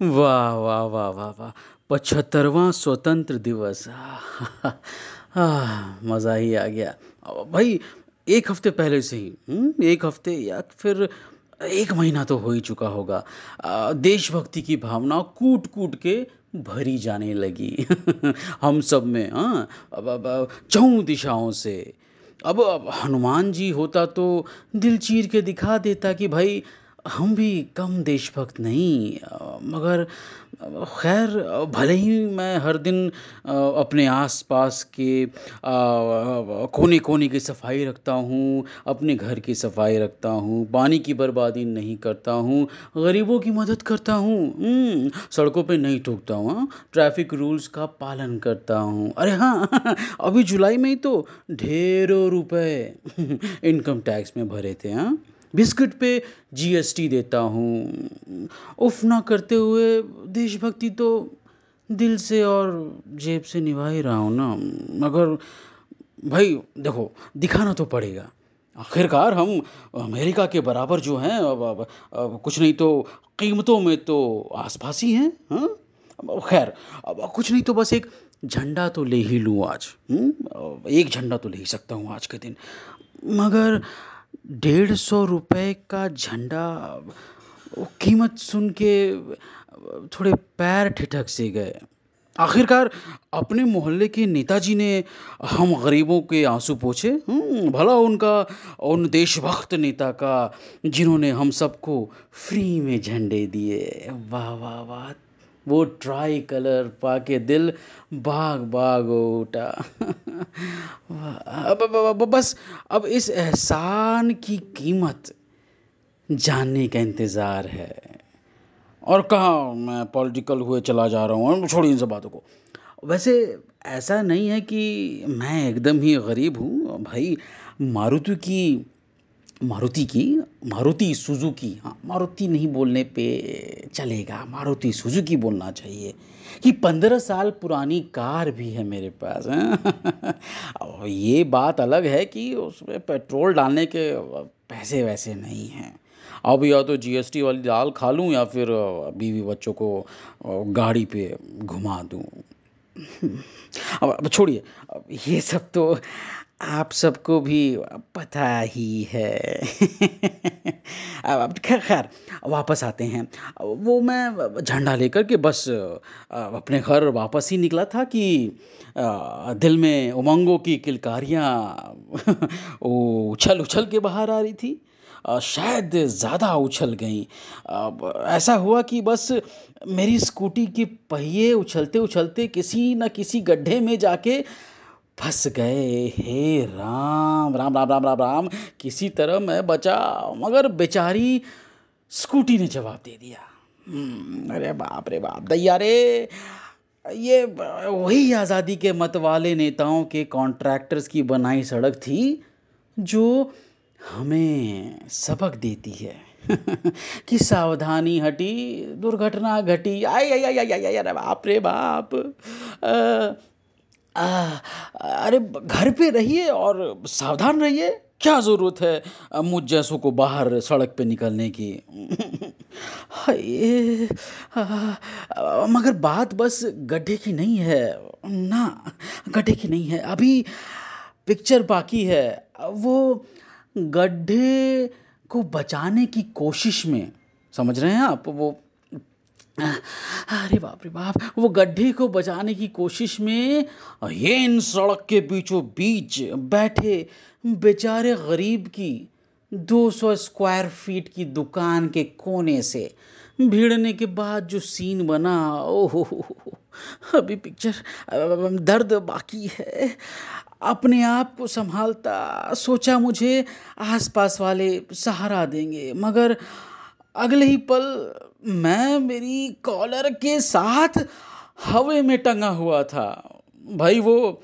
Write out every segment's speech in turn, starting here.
वाह वाह वाह वाह वाह। पचहत्तरवां स्वतंत्र दिवस। मज़ा ही आ गया। भाई एक हफ़्ते पहले से ही हम्म, एक हफ़्ते या फिर एक महीना तो हो ही चुका होगा। देशभक्ति की भावना कूट कूट के भरी जाने लगी। हम सब में हाँ अब अब चहुँ दिशाओं से। अब अब हनुमान जी होता तो दिल चीर के दिखा देता कि भाई हम भी कम देशभक्त नहीं मगर खैर भले ही मैं हर दिन अपने आस-पास के कोने-कोने की सफ़ाई रखता हूँ, अपने घर की सफ़ाई रखता हूँ, पानी की बर्बादी नहीं करता हूँ, गरीबों की मदद करता हूँ, सड़कों पे नहीं थूकता हूँ हाँ, ट्रैफ़िक रूल्स का पालन करता हूँ। अरे हाँ, अभी जुलाई में ही तो ढेरों रुपए इनकम टैक्स में भरे थे हाँ। बिस्किट पे जीएसटी देता हूँ उफ़, ना करते हुए देशभक्ति तो दिल से और जेब से निभा ही रहा हूँ ना मगर भाई, देखो, दिखाना तो पड़ेगा आखिरकार हम अमेरिका के बराबर जो हैं, अब अब अब कुछ नहीं तो कीमतों में तो आस-पास ही हैं हाँ? खैर, अब कुछ नहीं तो बस एक झंडा तो ले ही लूँ आज हुँ? एक झंडा तो ले ही सकता हूँ आज के दिन मगर डेढ़ सौ रुपये का झंडा वो कीमत सुन के थोड़े पैर ठिठक से गए। आखिरकार अपने मोहल्ले के नेताजी ने हम गरीबों के आँसू पोंछे। हम्म, भला उनका उन देशभक्त नेता का जिन्होंने हम सबको फ्री में झंडे दिए। वाह वाह वाह वो ट्राई कलर पाके दिल बाग बाग उठा। अब, अब, अब बस अब इस एहसान की कीमत जानने का इंतज़ार है। और कहाँ मैं पॉलिटिकल हुए चला जा रहा हूँ छोड़िए इन सब बातों को। वैसे ऐसा नहीं है कि मैं एकदम ही गरीब हूँ। भाई मारुति की मारुति की मारुति सुजुकी हाँ मारुति नहीं बोलने पे चलेगा। मारुति सुजुकी बोलना चाहिए कि पंद्रह साल पुरानी कार भी है मेरे पास, हैं। और ये बात अलग है कि उसमें पेट्रोल डालने के पैसे वैसे नहीं हैं। अब या तो जीएसटी वाली दाल खा लूँ या फिर बीवी बच्चों को गाड़ी पे घुमा दूँ। अब छोड़िए ये सब तो आप सबको भी पता ही है। अब खैर खैर, वापस आते हैं। वो मैं झंडा लेकर के बस अपने घर वापस ही निकला था कि दिल में उमंगों की किलकारियाँ उछल उछल के बाहर आ रही थी। शायद ज़्यादा उछल गई। ऐसा हुआ कि बस मेरी स्कूटी के पहिए उछलते उछलते किसी न किसी गड्ढे में जाके फंस गए। हे राम राम राम राम राम राम किसी तरह मैं बचा मगर बेचारी स्कूटी ने जवाब दे दिया। हम्म, अरे बाप रे बाप दैया रे ये वही आज़ादी के मत वाले नेताओं के कॉन्ट्रैक्टर्स की बनाई सड़क थी जो हमें सबक देती है। कि सावधानी हटी दुर्घटना घटी। आई आई आई आई आई अरे बाप रे बाप। आ, अरे, घर पे रहिए और सावधान रहिए। क्या ज़रूरत है मुझ जैसों को बाहर सड़क पे निकलने की? हाय मगर बात बस गड्ढे की नहीं है। ना, गड्ढे की नहीं है। अभी पिक्चर बाकी है। वो गड्ढे को बचाने की कोशिश में, समझ रहे हैं आप? वो अरे बाप रे बाप, वो गड्ढे को बचाने की कोशिश में, ये इन सड़क के बीचों बीच बैठे बेचारे गरीब की 200 स्क्वायर फीट की दुकान के कोने से भिड़ने के बाद जो सीन बना, ओहो, अभी पिक्चर दर्द बाकी है। अपने आप को संभालता, सोचा मुझे आसपास वाले सहारा देंगे, मगर अगले ही पल मैं मेरी कॉलर के साथ हवा में टंगा हुआ था। भाई वो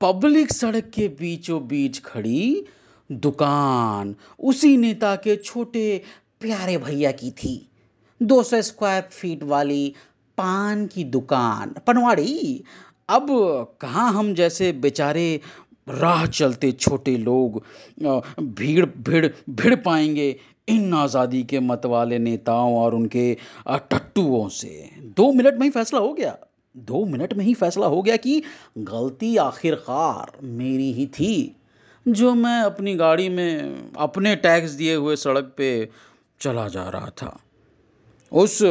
पब्लिक सड़क के बीचों बीच खड़ी दुकान, उसी नेता के छोटे प्यारे भैया की थी। दो सौ स्क्वायर फीट वाली पान की दुकान। पनवाड़ी, अब कहाँ हम जैसे बेचारे राह चलते छोटे लोग भीड़ भिड़ भीड़ पाएँगे इन आज़ादी के मत वाले नेताओं और उनके टट्टुओं से। दो मिनट में ही फैसला हो गया। दो मिनट में ही फैसला हो गया कि गलती आखिरकार मेरी ही थी। जो मैं अपनी गाड़ी में अपने टैक्स दिए हुए सड़क पे चला जा रहा था। उस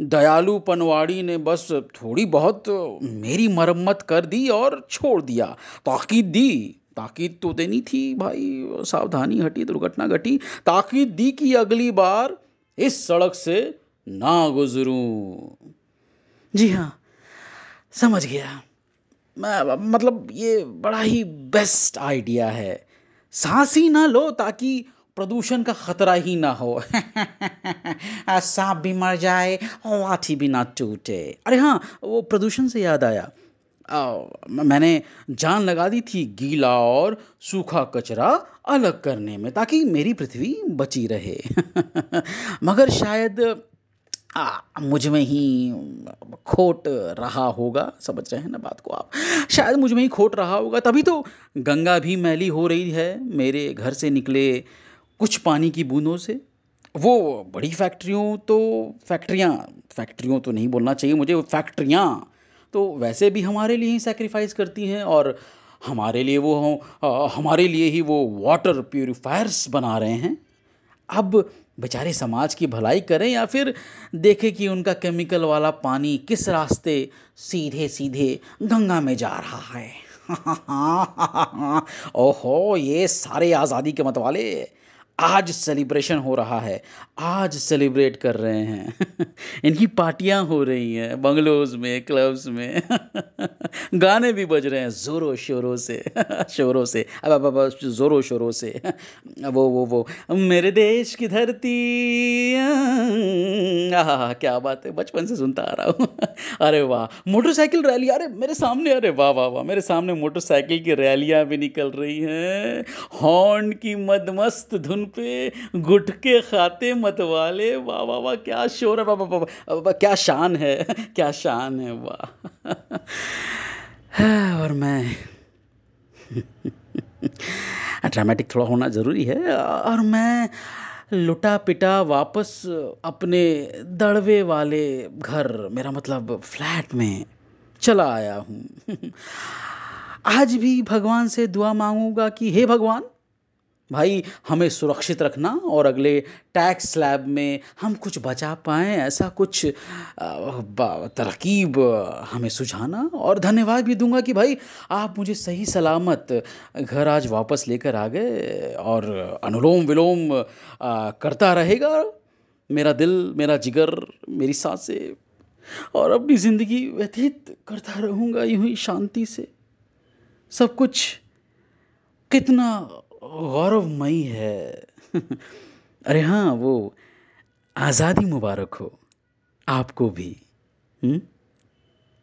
दयालु पनवाड़ी ने बस थोड़ी बहुत मेरी मरम्मत कर दी और छोड़ दिया, ताकीद दी। ताकीद तो देनी थी, भाई, सावधानी हटी, दुर्घटना घटी। ताकीद दी कि अगली बार इस सड़क से ना गुजरूं। जी हाँ समझ गया। मतलब ये बड़ा ही बेस्ट आइडिया है। सांस ही ना लो ताकि प्रदूषण का खतरा ही ना हो। सांप भी मर जाए और लाठी भी ना टूटे। अरे हाँ वो प्रदूषण से याद आया। मैंने जान लगा दी थी गीला और सूखा कचरा अलग करने में, ताकि मेरी पृथ्वी बची रहे। मगर शायद मुझमें ही खोट रहा होगा, समझ रहे हैं ना बात को आप? शायद मुझमें ही खोट रहा होगा, तभी तो गंगा भी मैली हो रही है मेरे घर से निकले कुछ पानी की बूंदों से। वो बड़ी फैक्ट्रियों तो फैक्ट्रियाँ, फैक्ट्रियों तो नहीं बोलना चाहिए मुझे फैक्ट्रियाँ तो वैसे भी हमारे लिए ही सेक्रीफाइस करती हैं और हमारे लिए वो हमारे लिए ही वो वाटर प्योरीफायर्स बना रहे हैं। अब बेचारे समाज की भलाई करें या फिर देखें कि उनका केमिकल वाला पानी किस रास्ते सीधे सीधे गंगा में जा रहा है। ओहो, ये सारे आज़ादी के मत वाले आज सेलिब्रेशन हो रहा है। आज सेलिब्रेट कर रहे हैं। इनकी पार्टियाँ हो रही हैं बंगलोज में क्लब्स में। गाने भी बज रहे हैं, ज़ोरों शोरों से। शोरों से। अब अब अब, ज़ोरों शोरों से। वो वो वो। मेरे देश की धरती। आह, क्या बात है। बचपन से सुनता आ रहा हूँ। अरे वाह। Motorcycle rally. अरे, मेरे सामने, अरे वाह वाह वाह। मेरे सामने मोटरसाइकिल की रैलियाँ भी निकल रही हैं। हॉर्न की मदमस्त धुन पे गुटके खाते मतवाले वाह वाह वाह, क्या शोर है, वाह वाह क्या शान है, क्या शान है, वाह। और मैं ड्रामेटिक थोड़ा होना ज़रूरी है, और मैं लुटा पिटा वापस अपने दड़वे वाले घर, मेरा मतलब फ्लैट में चला आया हूँ। आज भी भगवान से दुआ मांगूँगा कि हे भगवान भाई, हमें सुरक्षित रखना और अगले टैक्स स्लैब में हम कुछ बचा पाएँ, ऐसा कुछ तरकीब, हमें सुझाना। और धन्यवाद भी दूँगा कि भाई, आप मुझे सही सलामत घर आज वापस लेकर आ गए और अनुलोम विलोम करता रहेगा। मेरा दिल, मेरा जिगर, मेरी साँसें और अपनी ज़िंदगी व्यतीत करता रहूँगा यूँ ही शांति से। सब कुछ कितना गौरवमयी है अरे हाँ वो आज़ादी मुबारक हो आपको भी हुँ?